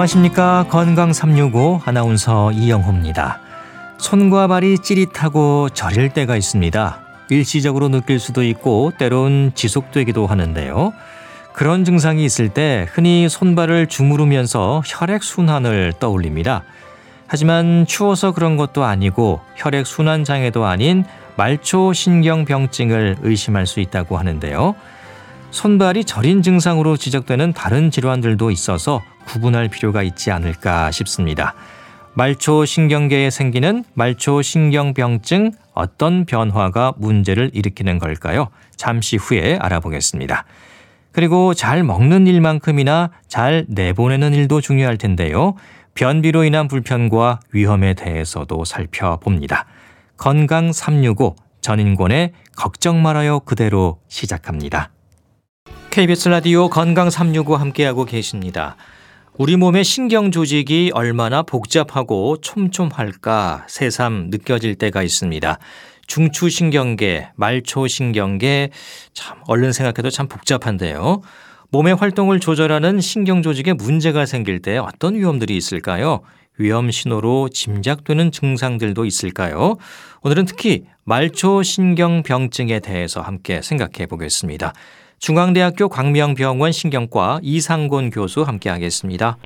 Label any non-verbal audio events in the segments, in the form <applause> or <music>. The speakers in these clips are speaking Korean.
안녕하십니까. 건강 365 아나운서 이영호입니다. 손과 발이 찌릿하고 저릴 때가 있습니다. 일시적으로 느낄 수도 있고 때론 지속되기도 하는데요. 그런 증상이 있을 때 흔히 손발을 주무르면서 혈액순환을 떠올립니다. 하지만 추워서 그런 것도 아니고 혈액순환 장애도 아닌 말초신경병증을 의심할 수 있다고 하는데요. 손발이 저린 증상으로 지적되는 다른 질환들도 있어서 구분할 필요가 있지 않을까 싶습니다. 말초 신경계에 생기는 말초 신경병증 어떤 변화가 문제를 일으키는 걸까요? 잠시 후에 알아보겠습니다. 그리고 잘 먹는 일만큼이나 잘 내보내는 일도 중요할 텐데요. 변비로 인한 불편과 위험에 대해서도 살펴봅니다. 건강 365 전인권의 걱정 말아요 그대로 시작합니다. KBS 라디오 건강 365 함께하고 계십니다. 우리 몸의 신경 조직이 얼마나 복잡하고 촘촘할까 새삼 느껴질 때가 있습니다. 중추신경계, 말초신경계 참 얼른 생각해도 참 복잡한데요. 몸의 활동을 조절하는 신경 조직에 문제가 생길 때 어떤 위험들이 있을까요? 위험 신호로 짐작되는 증상들도 있을까요? 오늘은 특히 말초신경병증에 대해서 함께 생각해 보겠습니다. 중앙대학교 광명병원 신경과 이상곤 교수 함께하겠습니다.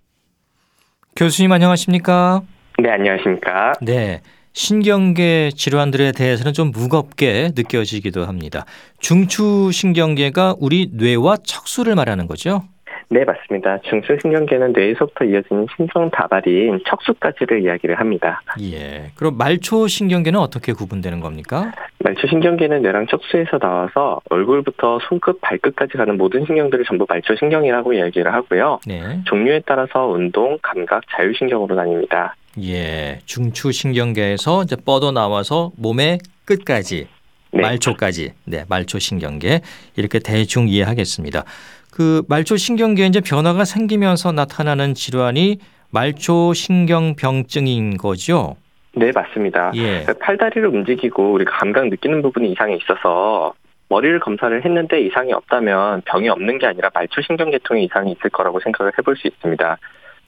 교수님 안녕하십니까? 네, 안녕하십니까? 네. 신경계 질환들에 대해서는 좀 무겁게 느껴지기도 합니다. 중추신경계가 우리 뇌와 척수를 말하는 거죠? 네, 맞습니다. 중추신경계는 뇌에서부터 이어지는 신경 다발인 척수까지를 이야기를 합니다. 예. 그럼 말초신경계는 어떻게 구분되는 겁니까? 말초신경계는 뇌랑 척수에서 나와서 얼굴부터 손끝, 발끝까지 가는 모든 신경들을 전부 말초신경이라고 이야기를 하고요. 네. 종류에 따라서 운동, 감각, 자율신경으로 나뉩니다. 예. 중추신경계에서 이제 뻗어 나와서 몸의 끝까지 네. 말초까지, 네, 말초 신경계 이렇게 대충 이해하겠습니다. 그 말초 신경계에 이제 변화가 생기면서 나타나는 질환이 말초 신경병증인 거죠. 네, 맞습니다. 예. 팔다리를 움직이고 우리가 감각 느끼는 부분이 이상이 있어서 머리를 검사를 했는데 이상이 없다면 병이 없는 게 아니라 말초신경계통에 이상이 있을 거라고 생각을 해볼 수 있습니다.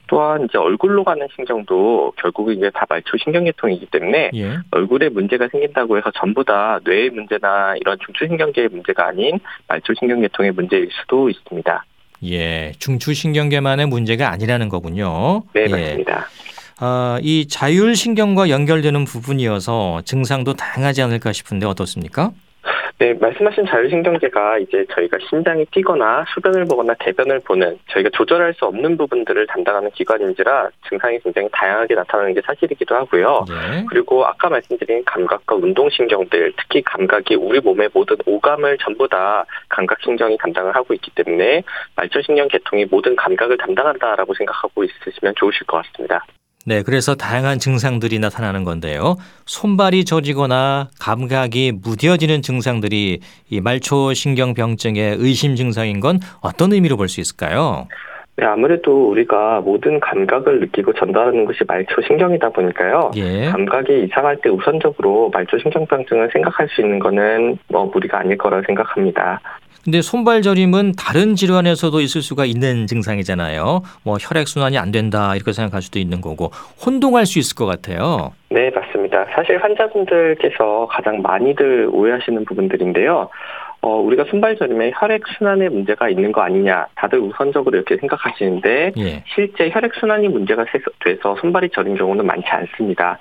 또한 이제 얼굴로 가는 신경도 결국 이게 다 말초 신경계통이기 때문에 예. 얼굴에 문제가 생긴다고 해서 전부 다 뇌의 문제나 이런 중추신경계의 문제가 아닌 말초 신경계통의 문제일 수도 있습니다. 예, 중추신경계만의 문제가 아니라는 거군요. 네, 예. 맞습니다. 아, 이 자율신경과 연결되는 부분이어서 증상도 다양하지 않을까 싶은데 어떻습니까? 네, 말씀하신 자율신경계가 이제 저희가 심장이 뛰거나 수변을 보거나 대변을 보는 저희가 조절할 수 없는 부분들을 담당하는 기관인지라 증상이 굉장히 다양하게 나타나는 게 사실이기도 하고요. 네. 그리고 아까 말씀드린 감각과 운동신경들, 특히 감각이 우리 몸의 모든 오감을 전부 다 감각신경이 담당을 하고 있기 때문에 말초신경 계통이 모든 감각을 담당한다라고 생각하고 있으시면 좋으실 것 같습니다. 네, 그래서 다양한 증상들이 나타나는 건데요. 손발이 저리거나 감각이 무뎌지는 증상들이 이 말초 신경병증의 의심 증상인 건 어떤 의미로 볼 수 있을까요? 네, 아무래도 우리가 모든 감각을 느끼고 전달하는 것이 말초 신경이다 보니까요. 예. 감각이 이상할 때 우선적으로 말초 신경병증을 생각할 수 있는 거는 뭐 무리가 아닐 거라 생각합니다. 근데 손발 저림은 다른 질환에서도 있을 수가 있는 증상이잖아요. 뭐 혈액 순환이 안 된다 이렇게 생각할 수도 있는 거고 혼동할 수 있을 것 같아요. 네, 맞습니다. 사실 환자분들께서 가장 많이들 오해하시는 부분들인데요. 어, 우리가 손발저림에 혈액 순환에 문제가 있는 거 아니냐, 다들 우선적으로 이렇게 생각하시는데 예. 실제 혈액 순환이 문제가 돼서 손발이 저린 경우는 많지 않습니다.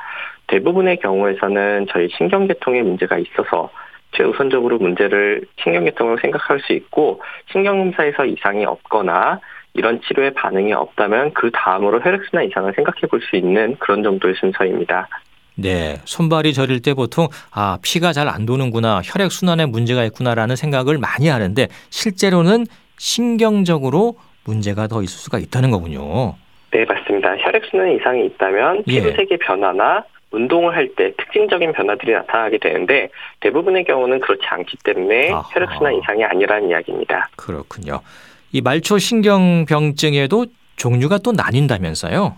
대부분의 경우에서는 저희 신경계통에 문제가 있어서 최우선적으로 문제를 신경계통으로 생각할 수 있고 신경검사에서 이상이 없거나 이런 치료에 반응이 없다면 그 다음으로 혈액순환 이상을 생각해 볼 수 있는 그런 정도의 순서입니다. 네, 손발이 저릴 때 보통 아 피가 잘 안 도는구나 혈액 순환에 문제가 있구나라는 생각을 많이 하는데 실제로는 신경적으로 문제가 더 있을 수가 있다는 거군요. 네, 맞습니다. 혈액 순환 이상이 있다면 피부색의 예. 변화나 운동을 할 때 특징적인 변화들이 나타나게 되는데 대부분의 경우는 그렇지 않기 때문에 아하. 혈액순환 이상이 아니라는 이야기입니다. 그렇군요. 이 말초 신경병증에도 종류가 또 나뉜다면서요?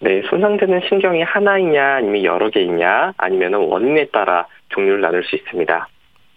네, 손상되는 신경이 하나이냐 아니면 여러 개이냐 아니면 원인에 따라 종류를 나눌 수 있습니다.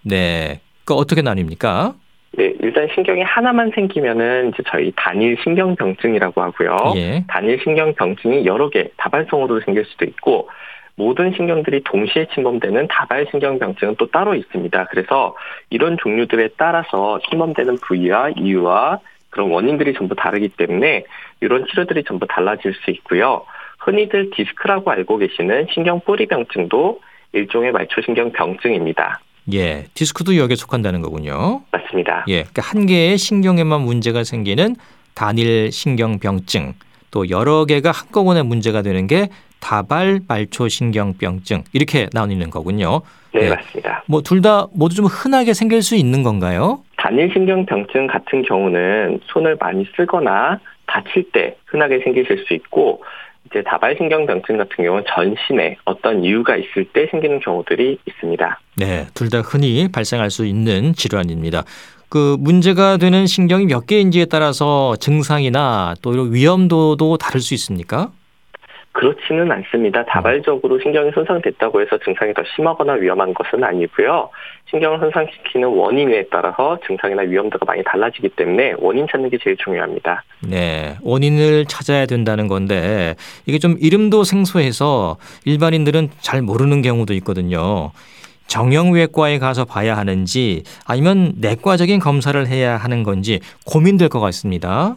네, 그 어떻게 나뉩니까? 네, 일단 신경이 하나만 생기면은 이제 저희 단일 신경병증이라고 하고요. 예. 단일 신경병증이 여러 개 다발성으로 생길 수도 있고 모든 신경들이 동시에 침범되는 다발 신경병증은 또 따로 있습니다. 그래서 이런 종류들에 따라서 침범되는 부위와 이유와 그런 원인들이 전부 다르기 때문에 이런 치료들이 전부 달라질 수 있고요. 흔히들 디스크라고 알고 계시는 신경 뿌리 병증도 일종의 말초신경 병증입니다. 예, 디스크도 여기에 속한다는 거군요. 맞습니다. 예, 그러니까 한 개의 신경에만 문제가 생기는 단일 신경 병증, 또 여러 개가 한꺼번에 문제가 되는 게 다발 말초신경병증 이렇게 나뉘는 거군요. 네, 예. 맞습니다. 뭐 둘 다 모두 좀 흔하게 생길 수 있는 건가요? 단일 신경병증 같은 경우는 손을 많이 쓰거나 다칠 때 흔하게 생기실 수 있고 이제 다발신경병증 같은 경우는 전신에 어떤 이유가 있을 때 생기는 경우들이 있습니다. 네, 둘 다 흔히 발생할 수 있는 질환입니다. 그 문제가 되는 신경이 몇 개인지에 따라서 증상이나 또 이런 위험도도 다를 수 있습니까? 그렇지는 않습니다. 다발적으로 신경이 손상됐다고 해서 증상이 더 심하거나 위험한 것은 아니고요. 신경을 손상시키는 원인에 따라서 증상이나 위험도가 많이 달라지기 때문에 원인 찾는 게 제일 중요합니다. 네, 원인을 찾아야 된다는 건데 이게 좀 이름도 생소해서 일반인들은 잘 모르는 경우도 있거든요. 정형외과에 가서 봐야 하는지 아니면 내과적인 검사를 해야 하는 건지 고민될 것 같습니다.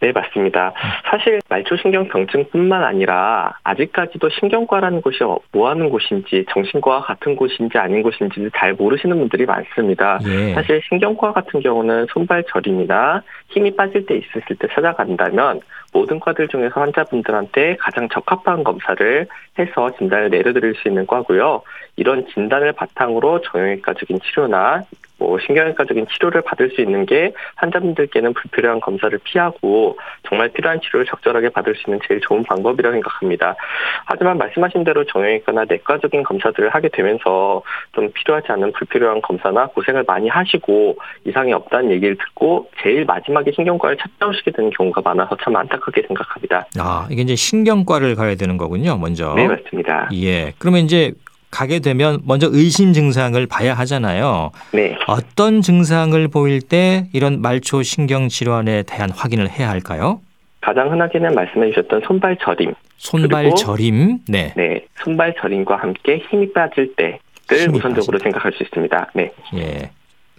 네, 맞습니다. 사실 말초신경병증뿐만 아니라 아직까지도 신경과라는 곳이 뭐 하는 곳인지 정신과와 같은 곳인지 아닌 곳인지 잘 모르시는 분들이 많습니다. 예. 사실 신경과 같은 경우는 손발 저림이나 힘이 빠질 때 있었을 때 찾아간다면 모든 과들 중에서 환자분들한테 가장 적합한 검사를 해서 진단을 내려드릴 수 있는 과고요. 이런 진단을 바탕으로 정형외과적인 치료나 뭐 신경외과적인 치료를 받을 수 있는 게 환자분들께는 불필요한 검사를 피하고 정말 필요한 치료를 적절하게 받을 수 있는 제일 좋은 방법이라고 생각합니다. 하지만 말씀하신 대로 정형외과나 내과적인 검사들을 하게 되면서 좀 필요하지 않은 불필요한 검사나 고생을 많이 하시고 이상이 없다는 얘기를 듣고 제일 마지막에 신경과를 찾아오시게 되는 경우가 많아서 참 안타깝게 생각합니다. 아 이게 이제 신경과를 가야 되는 거군요, 먼저. 네 맞습니다. 예, 그러면 이제 가게 되면 먼저 의심 증상을 봐야 하잖아요. 네. 어떤 증상을 보일 때 이런 말초 신경 질환에 대한 확인을 해야 할까요? 가장 흔하게는 말씀해 주셨던 손발 저림. 손발 저림. 네. 네. 손발 저림과 함께 힘이 빠질 때를 힘이 우선적으로 빠진다. 생각할 수 있습니다. 네. 예.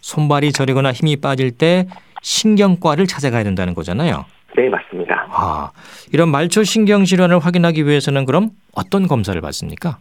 손발이 저리거나 힘이 빠질 때 신경과를 찾아가야 된다는 거잖아요. 네, 맞습니다. 아, 이런 말초 신경 질환을 확인하기 위해서는 그럼 어떤 검사를 받습니까?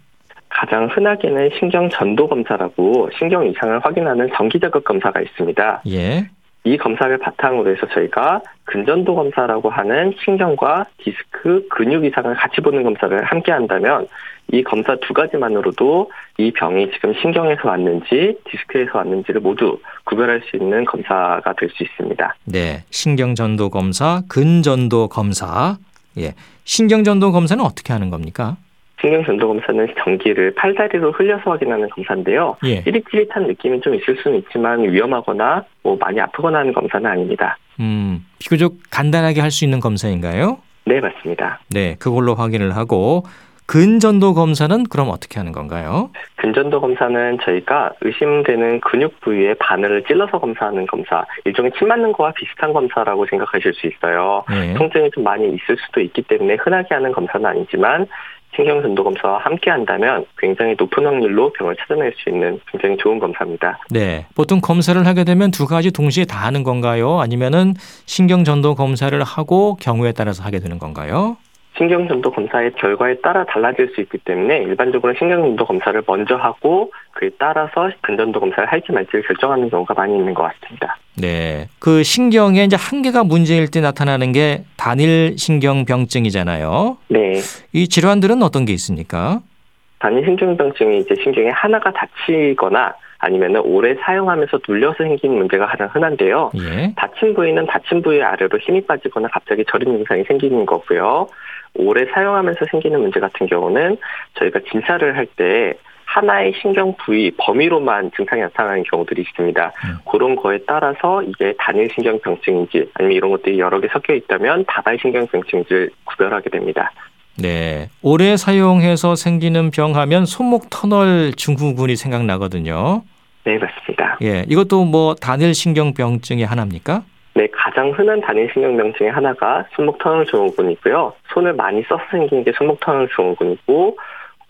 가장 흔하게는 신경 전도 검사라고 신경 이상을 확인하는 정기 자극 검사가 있습니다. 예. 이 검사를 바탕으로 해서 저희가 근전도 검사라고 하는 신경과 디스크, 근육 이상을 같이 보는 검사를 함께 한다면 이 검사 두 가지만으로도 이 병이 지금 신경에서 왔는지 디스크에서 왔는지를 모두 구별할 수 있는 검사가 될 수 있습니다. 네. 신경전도 검사, 근전도 검사. 예. 신경전도 검사는 어떻게 하는 겁니까? 신경전도 검사는 전기를 팔다리로 흘려서 확인하는 검사인데요. 예. 찌릿찌릿한 느낌이 좀 있을 수는 있지만 위험하거나 뭐 많이 아프거나 하는 검사는 아닙니다. 음, 비교적 간단하게 할 수 있는 검사인가요? 네, 맞습니다. 네, 그걸로 확인을 하고 근전도 검사는 그럼 어떻게 하는 건가요? 근전도 검사는 저희가 의심되는 근육 부위의 바늘을 찔러서 검사하는 검사, 일종의 침 맞는 거와 비슷한 검사라고 생각하실 수 있어요. 네. 통증이 좀 많이 있을 수도 있기 때문에 흔하게 하는 검사는 아니지만 신경전도 검사와 함께 한다면 굉장히 높은 확률로 병을 찾아낼 수 있는 굉장히 좋은 검사입니다. 네. 보통 검사를 하게 되면 두 가지 동시에 다 하는 건가요? 아니면은 신경전도 검사를 하고 경우에 따라서 하게 되는 건가요? 신경전도 검사의 결과에 따라 달라질 수 있기 때문에 일반적으로 신경전도 검사를 먼저 하고 그에 따라서 근전도 검사를 할지 말지를 결정하는 경우가 많이 있는 것 같습니다. 네. 그 신경에 이제 한 개가 문제일 때 나타나는 게 단일 신경병증이잖아요. 네. 이 질환들은 어떤 게 있습니까? 단일 신경병증이 이제 신경에 하나가 다치거나 아니면은 오래 사용하면서 눌려서 생기는 문제가 가장 흔한데요. 예. 다친 부위는 다친 부위 아래로 힘이 빠지거나 갑자기 저림 증상이 생기는 거고요. 오래 사용하면서 생기는 문제 같은 경우는 저희가 진찰을 할 때 하나의 신경 부위 범위로만 증상이 나타나는 경우들이 있습니다. 음. 그런 거에 따라서 이게 단일 신경 병증인지 아니면 이런 것들이 여러 개 섞여 있다면 다발 신경 병증인지를 구별하게 됩니다. 네. 오래 사용해서 생기는 병하면 손목 터널 증후군이 생각나거든요. 네, 맞습니다. 예, 이것도 뭐 단일 신경병증의 하나입니까? 네, 가장 흔한 단일 신경병 증의 하나가 손목 터널 증후군이고요. 손을 많이 써서 생기는 게 손목 터널 증후군이고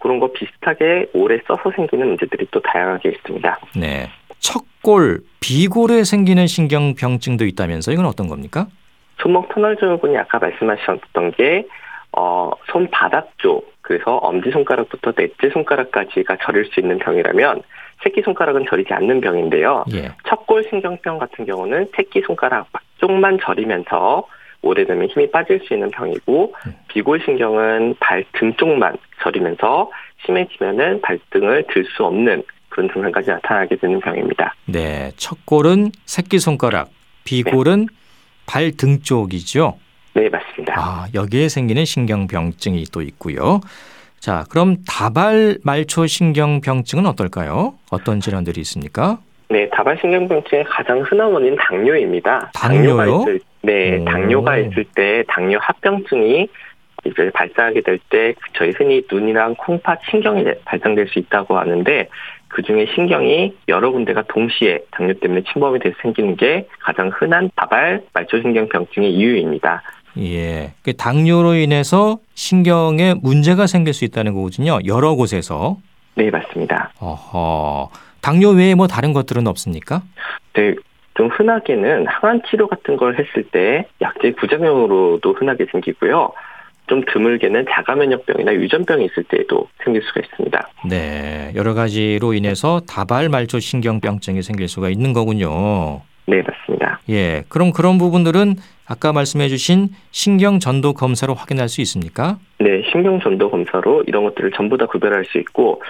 그런 거 비슷하게 오래 써서 생기는 문제들이 또 다양하게 있습니다. 네. 척골, 비골에 생기는 신경병증도 있다면서 이건 어떤 겁니까? 손목 터널 증후군이 아까 말씀하셨던 게 어, 손바닥 쪽 그래서 엄지손가락부터 넷째 손가락까지가 저릴 수 있는 병이라면 새끼손가락은 저리지 않는 병인데요. 예. 척골 신경병 같은 경우는 새끼손가락 쪽만 저리면서 오래되면 힘이 빠질 수 있는 병이고 음. 비골신경은 발등 쪽만 저리면서 심해지면은 발등을 들 수 없는 그런 증상까지 나타나게 되는 병입니다. 네, 척골은 새끼 손가락, 비골은 네. 발등 쪽이죠. 네, 맞습니다. 아, 여기에 생기는 신경병증이 또 있고요. 자, 그럼 다발 말초 신경병증은 어떨까요? 어떤 질환들이 있습니까? 네, 다발 신경병증의 가장 흔한 원인은 당뇨입니다. 당뇨요? 있을, 네, 오. 당뇨가 있을 때 당뇨 합병증이 이제 발생하게 될 때 저희 흔히 눈이랑 콩팥 신경이 발생될 수 있다고 하는데 그 중에 신경이 여러 군데가 동시에 당뇨 때문에 침범이 돼서 생기는 게 가장 흔한 다발 말초신경병증의 이유입니다. 예. 그 당뇨로 인해서 신경에 문제가 생길 수 있다는 거거든요. 여러 곳에서. 네, 맞습니다. 어허. 당뇨 외에 뭐 다른 것들은 없습니까? 네. 좀 흔하게는 항암 치료 같은 걸 했을 때 약제 부작용으로도 흔하게 생기고요. 좀 드물게는 자가면역병이나 유전병이 있을 때에도 생길 수가 있습니다. 네, 여러 가지로 인해서 다발 말초 신경병증이 생길 수가 있는 거군요. 네, 맞습니다. 예, 그럼 그런 부분들은 아까 말씀해 주신 신경 전도 검사로 확인할 수 있습니까? 네, 신경 전도 검사로 이런 것들을 전부 다 구별할 수 있고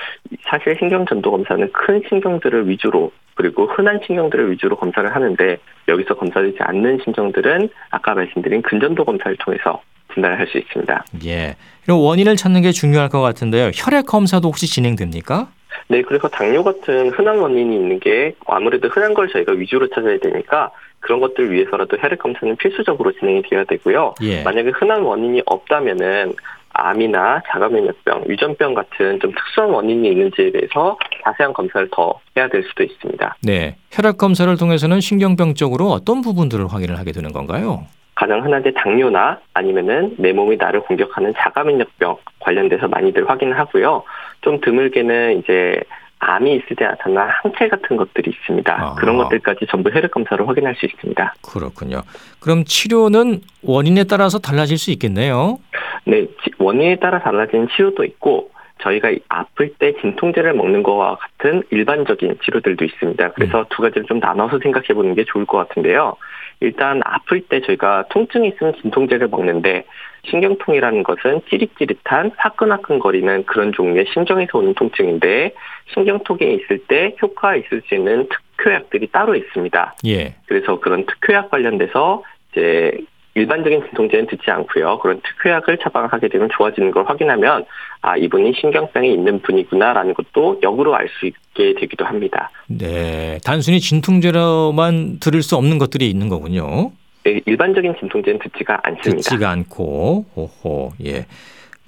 사실 신경 전도 검사는 큰 신경들을 위주로 그리고 흔한 신경들을 위주로 검사를 하는데 여기서 검사되지 않는 신경들은 아까 말씀드린 근전도 검사를 통해서 진단을 할 수 있습니다. 예. 그럼 원인을 찾는 게 중요할 것 같은데요. 혈액 검사도 혹시 진행됩니까? 네, 그래서 당뇨 같은 흔한 원인이 있는 게 아무래도 흔한 걸 저희가 위주로 찾아야 되니까 그런 것들 위해서라도 혈액 검사는 필수적으로 진행이 되어야 되고요. 예. 만약에 흔한 원인이 없다면은 암이나 자가면역병, 유전병 같은 좀 특수한 원인이 있는지에 대해서 자세한 검사를 더 해야 될 수도 있습니다. 네, 혈액 검사를 통해서는 신경병 쪽으로 어떤 부분들을 확인을 하게 되는 건가요? 가장 흔한데 당뇨나 아니면은 내 몸이 나를 공격하는 자가면역병 관련돼서 많이들 확인을 하고요. 좀 드물게는 이제 암이 있을 때 나타난 항체 같은 것들이 있습니다. 아. 그런 것들까지 전부 혈액 검사로 확인할 수 있습니다. 그렇군요. 그럼 치료는 원인에 따라서 달라질 수 있겠네요. 네, 원인에 따라 달라지는 치료도 있고 저희가 아플 때 진통제를 먹는 거와 같은 일반적인 치료들도 있습니다. 그래서 음. 두 가지를 좀 나눠서 생각해 보는 게 좋을 것 같은데요. 일단 아플 때 저희가 통증이 있으면 진통제를 먹는데 신경통이라는 것은 찌릿찌릿한 화끈화끈거리는 그런 종류의 신경에서 오는 통증인데 신경통에 있을 때 효과가 있을 수 있는 특효약들이 따로 있습니다. 예. 그래서 그런 특효약 관련돼서 이제 일반적인 진통제는 듣지 않고요. 그런 특효약을 처방하게 되면 좋아지는 걸 확인하면 아 이분이 신경병이 있는 분이구나라는 것도 역으로 알 수 있게 되기도 합니다. 네, 단순히 진통제로만 들을 수 없는 것들이 있는 거군요. 네, 일반적인 진통제는 듣지가 않습니다. 듣지가 않고, 오호, 예.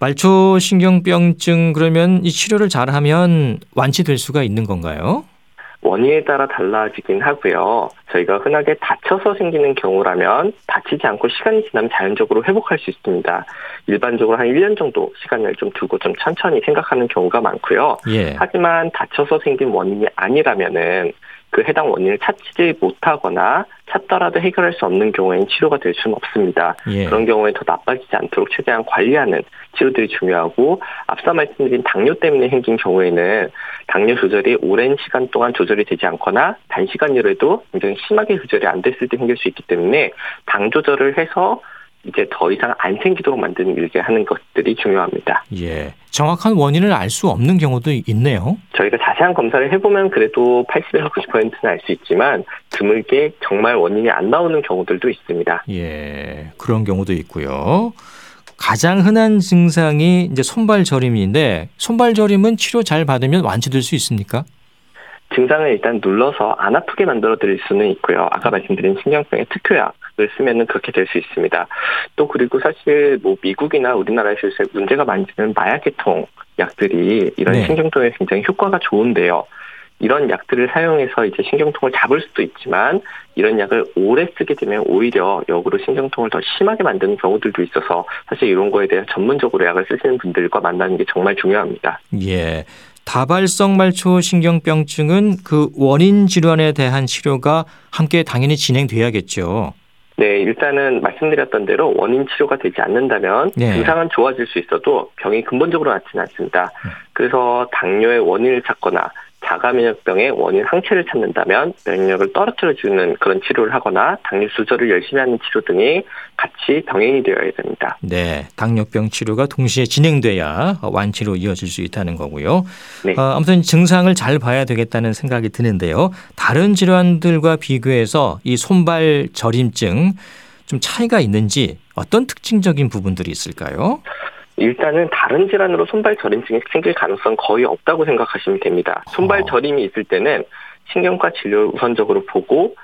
말초 신경병증 그러면 이 치료를 잘하면 완치될 수가 있는 건가요? 원인에 따라 달라지긴 하고요. 저희가 흔하게 다쳐서 생기는 경우라면 다치지 않고 시간이 지나면 자연적으로 회복할 수 있습니다. 일반적으로 한 1년 정도 시간을 좀 두고 좀 천천히 생각하는 경우가 많고요. 예. 하지만 다쳐서 생긴 원인이 아니라면은 그 해당 원인을 찾지 못하거나 찾더라도 해결할 수 없는 경우에는 치료가 될 수는 없습니다. 예. 그런 경우에 더 나빠지지 않도록 최대한 관리하는 치료들이 중요하고 앞서 말씀드린 당뇨 때문에 생긴 경우에는 당뇨 조절이 오랜 시간 동안 조절이 되지 않거나 단시간이라도 굉장히 심하게 조절이 안 됐을 때 생길 수 있기 때문에 당 조절을 해서 이제 더 이상 안 생기도록 만드는 일게 하는 것들이 중요합니다. 예. 정확한 원인을 알 수 없는 경우도 있네요. 저희가 자세한 검사를 해보면 그래도 80에서 90%는 알 수 있지만 드물게 정말 원인이 안 나오는 경우들도 있습니다. 예. 그런 경우도 있고요. 가장 흔한 증상이 이제 손발 저림인데 손발 저림은 치료 잘 받으면 완치될 수 있습니까? 증상을 일단 눌러서 안 아프게 만들어 드릴 수는 있고요. 아까 말씀드린 신경병의 특효약을 쓰면은 그렇게 될 수 있습니다. 또 그리고 사실 뭐 미국이나 우리나라에서 요새 문제가 많지는 마약계통 약들이 이런 네. 신경통에 굉장히 효과가 좋은데요. 이런 약들을 사용해서 이제 신경통을 잡을 수도 있지만 이런 약을 오래 쓰게 되면 오히려 역으로 신경통을 더 심하게 만드는 경우들도 있어서 사실 이런 거에 대한 전문적으로 약을 쓰시는 분들과 만나는 게 정말 중요합니다. 예. 다발성 말초 신경병증은 그 원인 질환에 대한 치료가 함께 당연히 진행돼야겠죠. 네, 일단은 말씀드렸던 대로 원인 치료가 되지 않는다면 네. 증상은 좋아질 수 있어도 병이 근본적으로 낫지는 않습니다. 네. 그래서 당뇨의 원인을 찾거나 자가면역병의 원인 항체를 찾는다면 면역력을 떨어뜨려주는 그런 치료를 하거나 당뇨 수절을 열심히 하는 치료 등이 같이 병행이 되어야 됩니다. 네, 당뇨병 치료가 동시에 진행돼야 완치로 이어질 수 있다는 거고요. 네. 어, 아무튼 증상을 잘 봐야 되겠다는 생각이 드는데요. 다른 질환들과 비교해서 이 손발 저림증 좀 차이가 있는지 어떤 특징적인 부분들이 있을까요? 일단은 다른 질환으로 손발 저림증이 생길 가능성 거의 없다고 생각하시면 됩니다. 손발 어. 저림이 있을 때는 신경과 진료를 우선적으로 보고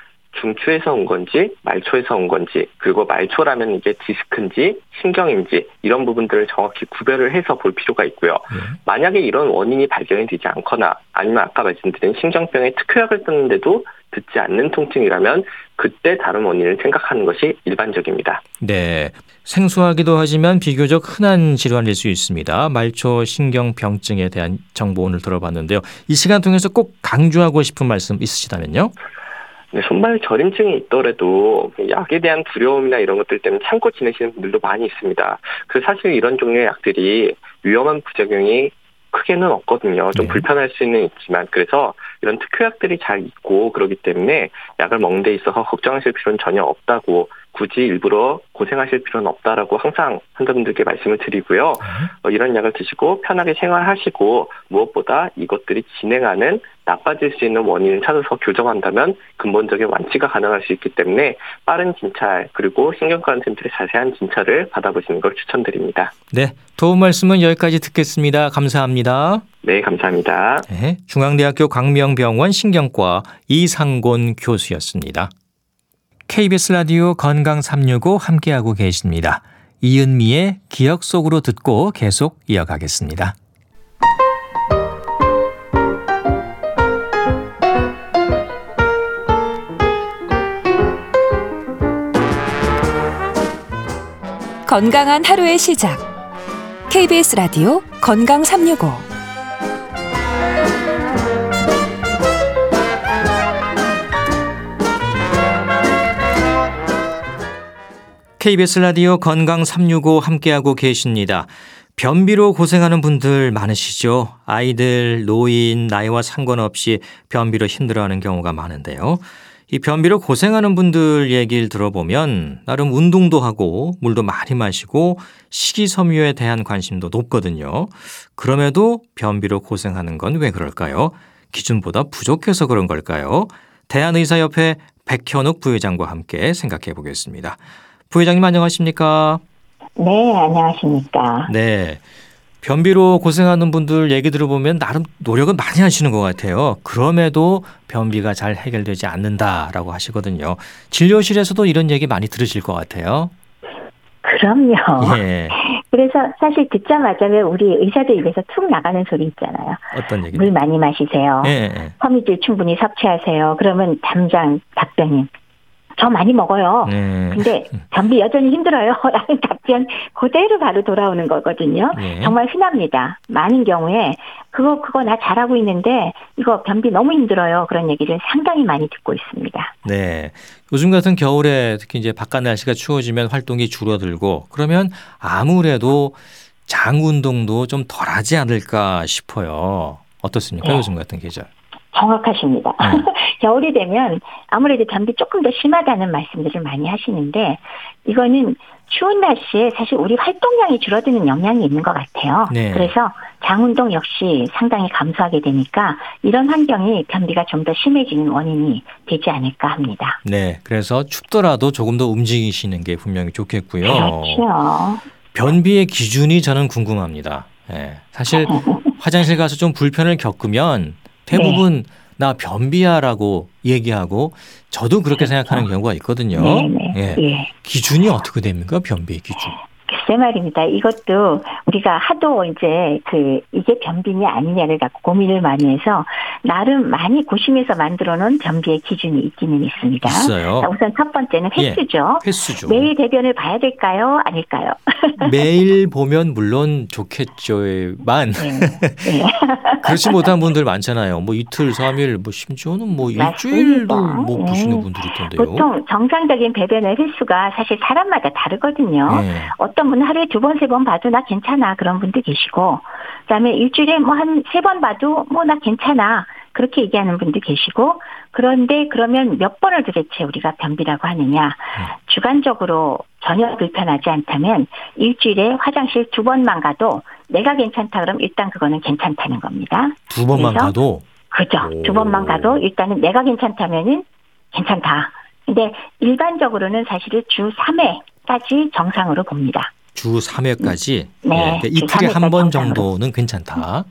중추에서 온 건지 말초에서 온 건지 그리고 말초라면 이게 디스크인지 신경인지 이런 부분들을 정확히 구별을 해서 볼 필요가 있고요. 네. 만약에 이런 원인이 발견이 되지 않거나 아니면 아까 말씀드린 신경병의 특효약을 쓰는데도 듣지 않는 통증이라면 그때 다른 원인을 생각하는 것이 일반적입니다. 네. 생소하기도 하지만 비교적 흔한 질환일 수 있습니다. 말초 신경병증에 대한 정보 오늘 들어봤는데요. 이 시간 통해서 꼭 강조하고 싶은 말씀 있으시다면요? 네, 손발 저림증이 있더라도 약에 대한 두려움이나 이런 것들 때문에 참고 지내시는 분들도 많이 있습니다. 그 사실 이런 종류의 약들이 위험한 부작용이 크게는 없거든요. 좀 네. 불편할 수는 있지만 그래서 이런 특효약들이 잘 있고 그러기 때문에 약을 먹는 데 있어서 걱정하실 필요는 전혀 없다고 굳이 일부러 고생하실 필요는 없다라고 항상 환자분들께 말씀을 드리고요. 네. 어, 이런 약을 드시고 편하게 생활하시고 무엇보다 이것들이 진행하는 나빠질 수 있는 원인을 찾아서 교정한다면 근본적인 완치가 가능할 수 있기 때문에 빠른 진찰 그리고 신경과원 센터의 자세한 진찰을 받아보시는 걸 추천드립니다. 네, 도움 말씀은 여기까지 듣겠습니다. 감사합니다. 네, 감사합니다. 네, 중앙대학교 광명병원 신경과 이상곤 교수였습니다. KBS 라디오 건강 365 함께하고 계십니다. 이은미의 기억 속으로 듣고 계속 이어가겠습니다. 건강한 하루의 시작. KBS 라디오 건강 365. KBS 라디오 건강 365 함께하고 계십니다. 변비로 고생하는 분들 많으시죠? 아이들, 노인, 나이와 상관없이 변비로 힘들어하는 경우가 많은데요. 이 변비로 고생하는 분들 얘기를 들어보면 나름 운동도 하고 물도 많이 마시고 식이섬유에 대한 관심도 높거든요. 그럼에도 변비로 고생하는 건 왜 그럴까요? 기준보다 부족해서 그런 걸까요? 대한의사협회 백현욱 부회장과 함께 생각해 보겠습니다. 부회장님 안녕하십니까? 네, 안녕하십니까? 네. 변비로 고생하는 분들 얘기 들어보면 나름 노력은 많이 하시는 것 같아요. 그럼에도 변비가 잘 해결되지 않는다라고 하시거든요. 진료실에서도 이런 얘기 많이 들으실 것 같아요. 그럼요. 예. <laughs> 그래서 사실 듣자마자 왜 우리 의사들 입에서 툭 나가는 소리 있잖아요. 어떤 얘기? 물 많이 마시세요. 예, 예. 허미질 충분히 섭취하세요. 그러면 담장 답변이 저 많이 먹어요. 네. 근데 <laughs> 변비 여전히 힘들어요. <laughs> 라는 답변 그대로 바로 돌아오는 거거든요. 네. 정말 흔합니다. 많은 경우에 그거 그거 나 잘하고 있는데 이거 변비 너무 힘들어요. 그런 얘기를 상당히 많이 듣고 있습니다. 네. 요즘 같은 겨울에 특히 이제 바깥 날씨가 추워지면 활동이 줄어들고 그러면 아무래도 장 운동도 좀 덜하지 않을까 싶어요. 어떻습니까? 네. 요즘 같은 계절. 정확하십니다. 네. <laughs> 겨울이 되면 아무래도 변비 조금 더 심하다는 말씀들을 많이 하시는데 이거는 추운 날씨에 사실 우리 활동량이 줄어드는 영향이 있는 것 같아요. 네. 그래서 장운동 역시 상당히 감소하게 되니까 이런 환경이 변비가 좀 더 심해지는 원인이 되지 않을까 합니다. 네. 그래서 춥더라도 조금 더 움직이시는 게 분명히 좋겠고요. 그렇죠. 변비의 기준이 저는 궁금합니다. 네. 사실 <laughs> 화장실 가서 좀 불편을 겪으면 대부분 네. 나 변비야라고 얘기하고 저도 그렇게 그렇죠. 생각하는 경우가 있거든요. 예. 예. 기준이 어떻게 됩니까? 변비 기준. 글쎄 말입니다. 이것도 우리가 하도 이제 그 이게 변비냐 아니냐를 갖고 고민을 많이 해서 나름 많이 고심해서 만들어 놓은 변비의 기준이 있기는 있습니다. 있어요. 자, 우선 첫 번째는 예, 횟수죠. 예, 횟수죠. 매일 대변을 봐야 될까요? 아닐까요? <laughs> 매일 보면 물론 좋겠죠만 네. <laughs> 네. 그렇지 못한 분들 많잖아요. 뭐 이틀, 삼일, 뭐 심지어는 뭐 일주일도 뭐 보시는 네. 분들이 있던데요. 보통 정상적인 배변의 횟수가 사실 사람마다 다르거든요. 네. 어떤 분은 하루에 두 번, 세 번 봐도 나 괜찮아 그런 분도 계시고 그 다음에 일주일에 뭐 한 세 번 봐도 뭐 나 괜찮아 그렇게 얘기하는 분도 계시고 그런데 그러면 몇 번을 도대체 우리가 변비라고 하느냐 네. 주관적으로 전혀 불편하지 않다면 일주일에 화장실 두 번만 가도 내가 괜찮다 그러면 일단 그거는 괜찮다는 겁니다. 두 번만 가도 그죠. 두 번만 가도 일단은 내가 괜찮다면은 괜찮다. 근데 일반적으로는 사실은 주 3회까지 정상으로 봅니다. 주 3회까지? 네. 네. 그러니까 이틀에 한 번 정도는 괜찮다.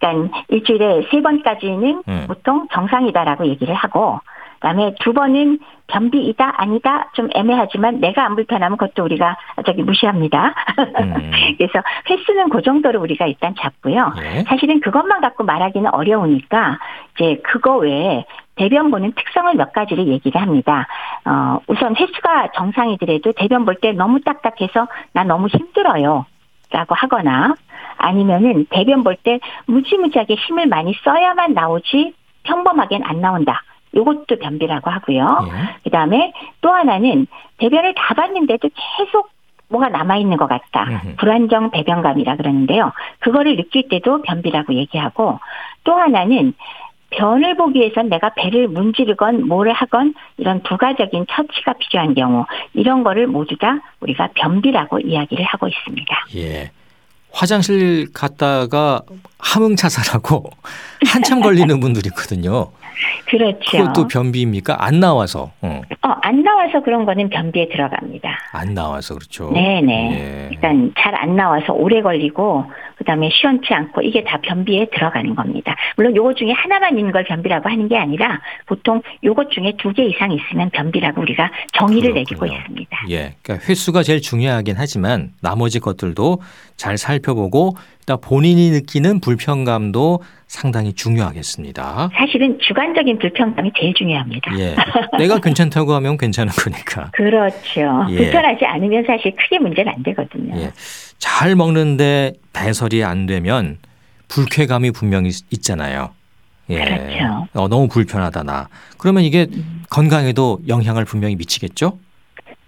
그러니까 일주일에 세 번까지는 음. 보통 정상이다라고 얘기를 하고 그다음에 두 번은 변비이다 아니다 좀 애매하지만 내가 안 불편하면 그것도 우리가 저기 무시합니다. 음. <laughs> 그래서 횟수는 그 정도로 우리가 일단 잡고요. 네. 사실은 그것만 갖고 말하기는 어려우니까 이제 그거 외에 대변 보는 특성을 몇 가지를 얘기를 합니다. 어, 우선 횟수가 정상이더라도 대변 볼 때 너무 딱딱해서 나 너무 힘들어요. 라고 하거나 아니면은 대변 볼 때 무지무지하게 힘을 많이 써야만 나오지 평범하게는 안 나온다. 요것도 변비라고 하고요. 예. 그 다음에 또 하나는 대변을 다 봤는데도 계속 뭐가 남아있는 것 같다. 음흠. 불안정 배변감이라 그러는데요. 그거를 느낄 때도 변비라고 얘기하고 또 하나는 변을 보기 위해선 내가 배를 문지르건 뭐를 하건 이런 부가적인 처치가 필요한 경우 이런 거를 모두 다 우리가 변비라고 이야기를 하고 있습니다. 예. 화장실 갔다가 함흥차사라고 <laughs> 한참 걸리는 분들이 있거든요. 그렇죠. 그것도 변비입니까? 안 나와서. 어. 어. 안 나와서 그런 거는 변비에 들어갑니다. 안 나와서 그렇죠. 네네. 예. 일단 잘 안 나와서 오래 걸리고 그다음에 시원치 않고 이게 다 변비에 들어가는 겁니다. 물론 요거 중에 하나만 있는 걸 변비라고 하는 게 아니라 보통 요것 중에 두 개 이상 있으면 변비라고 우리가 정의를 그렇군요. 내리고 있습니다. 예. 그러니까 횟수가 제일 중요하긴 하지만 나머지 것들도 잘 살펴보고 일단 본인이 느끼는 불편감도 상당히 중요하겠습니다. 사실은 주관적인 불편감이 제일 중요합니다. 예. <laughs> 내가 괜찮다고 하면 괜찮은 거니까. 그렇죠. 예. 불편하지 않으면 사실 크게 문제는 안 되거든요. 예. 잘 먹는데 배설이 안 되면 불쾌감이 분명히 있잖아요. 예. 그렇죠. 어, 너무 불편하다 나. 그러면 이게 음. 건강에도 영향을 분명히 미치겠죠?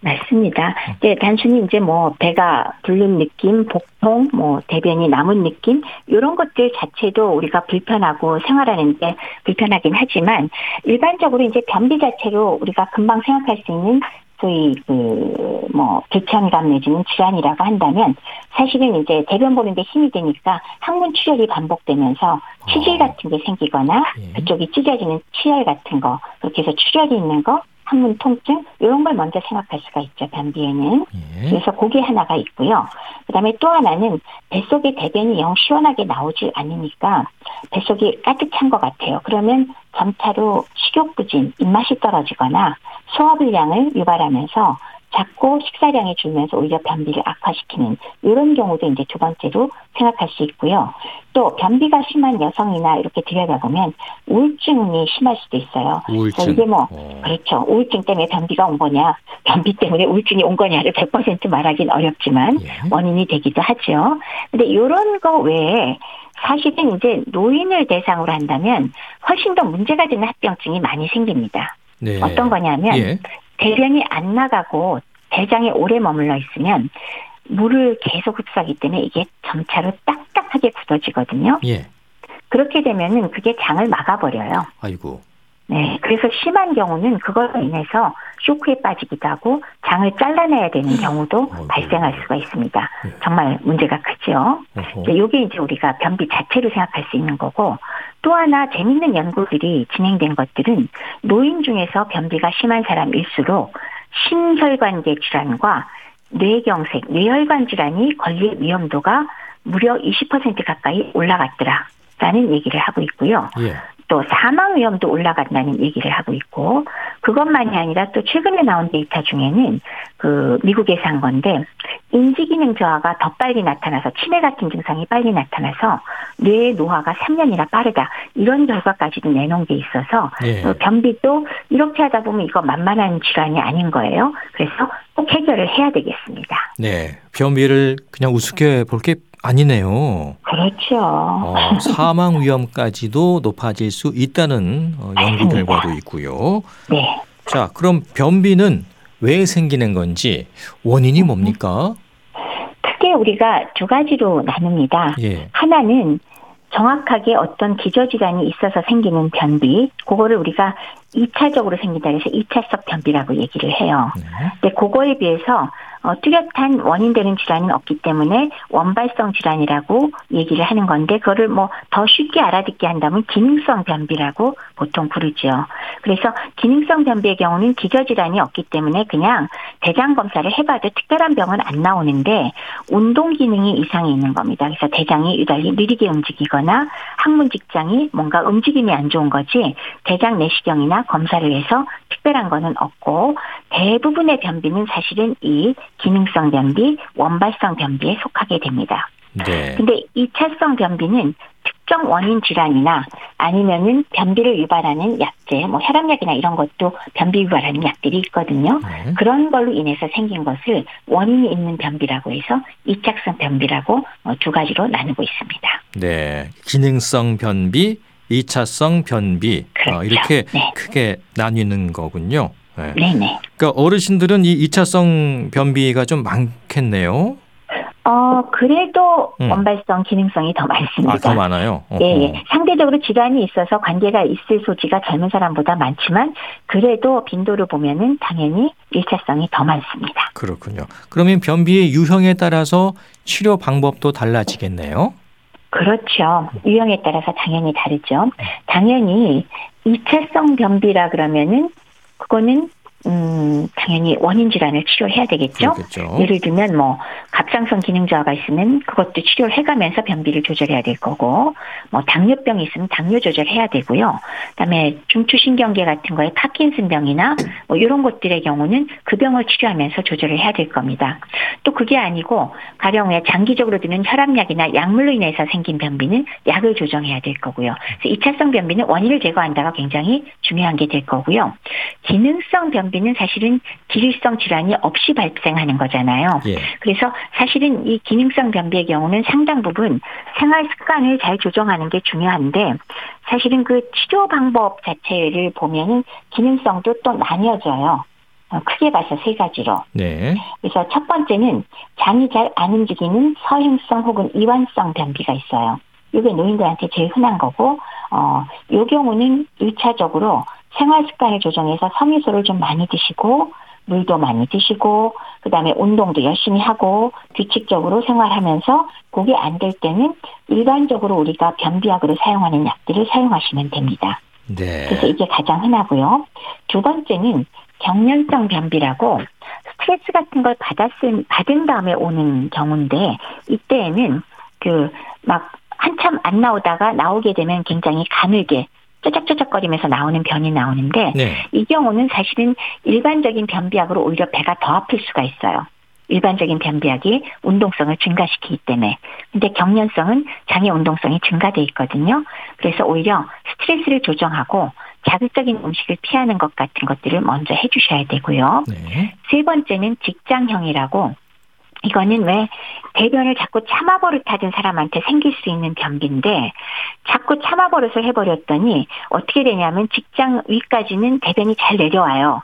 맞습니다. 이제 단순히 이제 뭐 배가 부른 느낌, 복통, 뭐 대변이 남은 느낌 이런 것들 자체도 우리가 불편하고 생활하는데 불편하긴 하지만 일반적으로 이제 변비 자체로 우리가 금방 생각할 수 있는 소위 그뭐 개천감 내지는 질환이라고 한다면 사실은 이제 대변 보는데 힘이 되니까 항문 출혈이 반복되면서 치질 어. 같은 게 생기거나 예. 그쪽이 찢어지는 치열 같은 거 그렇게 해서 출혈이 있는 거 항문 통증? 이런 걸 먼저 생각할 수가 있죠 변비에는. 예. 그래서 그게 하나가 있고요. 그다음에 또 하나는 뱃속의 대변이 영 시원하게 나오지 않으니까 뱃속이 까득한 것 같아요. 그러면 점차로 식욕 부진 입맛이 떨어지거나 소화불량을 유발하면서 작고 식사량이 줄면서 오히려 변비를 악화시키는 이런 경우도 이제 두 번째로 생각할 수 있고요. 또 변비가 심한 여성이나 이렇게 들여다보면 우울증이 심할 수도 있어요. 우울증. 이게 뭐 어. 그렇죠. 우울증 때문에 변비가 온 거냐, 변비 때문에 우울증이 온 거냐를 100% 말하기는 어렵지만 예. 원인이 되기도 하죠. 근데 이런 거 외에 사실은 이제 노인을 대상으로 한다면 훨씬 더 문제가 되는 합병증이 많이 생깁니다. 네. 어떤 거냐면 예. 대변이 안 나가고 대장에 오래 머물러 있으면 물을 계속 흡수하기 때문에 이게 점차로 딱딱하게 굳어지거든요. 예. 그렇게 되면은 그게 장을 막아버려요. 아이고. 네. 그래서 심한 경우는 그걸로 인해서 쇼크에 빠지기도 하고 장을 잘라내야 되는 경우도 어, 발생할 수가 있습니다. 네. 정말 문제가 크죠. 이게 이제 우리가 변비 자체로 생각할 수 있는 거고 또 하나 재밌는 연구들이 진행된 것들은 노인 중에서 변비가 심한 사람일수록 심혈관계 질환과 뇌경색, 뇌혈관 질환이 걸릴 위험도가 무려 20% 가까이 올라갔더라 라는 얘기를 하고 있고요. 예. 또 사망 위험도 올라간다는 얘기를 하고 있고 그것만이 아니라 또 최근에 나온 데이터 중에는 그 미국에서 한 건데 인지 기능 저하가 더 빨리 나타나서 치매 같은 증상이 빨리 나타나서 뇌의 노화가 3년이나 빠르다 이런 결과까지도 내놓은 게 있어서 예. 변비도 이렇게 하다 보면 이거 만만한 질환이 아닌 거예요. 그래서 꼭 해결을 해야 되겠습니다. 네, 변비를 그냥 우습게 볼 게 아니네요. 그렇죠. 어, 사망 위험까지도 높아질 수 있다는 어, 연구 결과도 있고요. 네. 자, 그럼 변비는 왜 생기는 건지 원인이 뭡니까? 크게 우리가 두 가지로 나눕니다. 예. 하나는 정확하게 어떤 기저질환이 있어서 생기는 변비, 그거를 우리가 2차적으로 생긴다 그래서 2차성 변비라고 얘기를 해요. 네. 근데 그거에 비해서 어, 뚜렷한 원인되는 질환은 없기 때문에 원발성 질환이라고 얘기를 하는 건데 그거를 뭐 더 쉽게 알아듣게 한다면 기능성 변비라고 보통 부르죠. 그래서 기능성 변비의 경우는 기저질환이 없기 때문에 그냥 대장 검사를 해봐도 특별한 병은 안 나오는데 운동 기능이 이상이 있는 겁니다. 그래서 대장이 유달리 느리게 움직이거나 항문 직장이 뭔가 움직임이 안 좋은 거지 대장 내시경이나 검사를 해서 특별한 거는 없고 대부분의 변비는 사실은 이 기능성 변비, 원발성 변비에 속하게 됩니다. 네. 근데 2차성 변비는 특정 원인 질환이나 아니면은 변비를 유발하는 약제, 뭐 혈압약이나 이런 것도 변비 유발하는 약들이 있거든요. 네. 그런 걸로 인해서 생긴 것을 원인이 있는 변비라고 해서 2차성 변비라고 어, 두 가지로 나누고 있습니다. 네. 기능성 변비, 2차성 변비 어, 그렇죠. 어, 이렇게 네. 크게 나뉘는 거군요. 네. 네네. 그러니까 어르신들은 이 2차성 변비가 좀 많겠네요. 어, 그래도 음. 원발성 기능성이 더 많습니다. 아, 더 많아요? 예, 예. 상대적으로 질환이 있어서 관계가 있을 소지가 젊은 사람보다 많지만, 그래도 빈도를 보면은 당연히 1차성이 더 많습니다. 그렇군요. 그러면 변비의 유형에 따라서 치료 방법도 달라지겠네요? 그렇죠. 유형에 따라서 당연히 다르죠. 당연히 2차성 변비라 그러면은 그거는 음, 당연히 원인 질환을 치료해야 되겠죠. 그렇겠죠. 예를 들면 뭐 갑상선 기능 저하가 있으면 그것도 치료를 해가면서 변비를 조절해야 될 거고, 뭐 당뇨병이 있으면 당뇨 조절해야 되고요. 그다음에 중추신경계 같은 거에 파킨슨병이나 뭐 이런 것들의 경우는 그 병을 치료하면서 조절을 해야 될 겁니다. 또 그게 아니고 가령 에 장기적으로 드는 혈압약이나 약물로 인해서 생긴 변비는 약을 조정해야 될 거고요. 그래서 2차성 변비는 원인을 제거한다가 굉장히 중요한 게 될 거고요. 기능성 변비 변비는 사실은 기일성 질환이 없이 발생하는 거잖아요. 예. 그래서 사실은 이 기능성 변비의 경우는 상당 부분 생활 습관을 잘 조정하는 게 중요한데 사실은 그 치료 방법 자체를 보면은 기능성도 또 나뉘어져요. 어, 크게 봐서 세 가지로. 네. 그래서 첫 번째는 장이 잘 안 움직이는 서행성 혹은 이완성 변비가 있어요. 이게 노인들한테 제일 흔한 거고, 어, 요 경우는 1차적으로 생활 습관을 조정해서 섬유소를 좀 많이 드시고 물도 많이 드시고 그다음에 운동도 열심히 하고 규칙적으로 생활하면서 그게 안 될 때는 일반적으로 우리가 변비약으로 사용하는 약들을 사용하시면 됩니다. 네. 그래서 이게 가장 흔하고요. 두 번째는 경련성 변비라고 스트레스 같은 걸 받았을 받은 다음에 오는 경우인데 이때에는 그 막 한참 안 나오다가 나오게 되면 굉장히 가늘게 쪼작쪼작거리면서 나오는 변이 나오는데 네. 이 경우는 사실은 일반적인 변비약으로 오히려 배가 더 아플 수가 있어요. 일반적인 변비약이 운동성을 증가시키기 때문에. 근데 경련성은 장의 운동성이 증가돼 있거든요. 그래서 오히려 스트레스를 조정하고 자극적인 음식을 피하는 것 같은 것들을 먼저 해주셔야 되고요. 네. 세 번째는 직장형이라고 이거는 왜 대변을 자꾸 참아 버릇하던 사람한테 생길 수 있는 변비인데 자꾸 참아 버릇을 해버렸더니 어떻게 되냐면 직장 위까지는 대변이 잘 내려와요.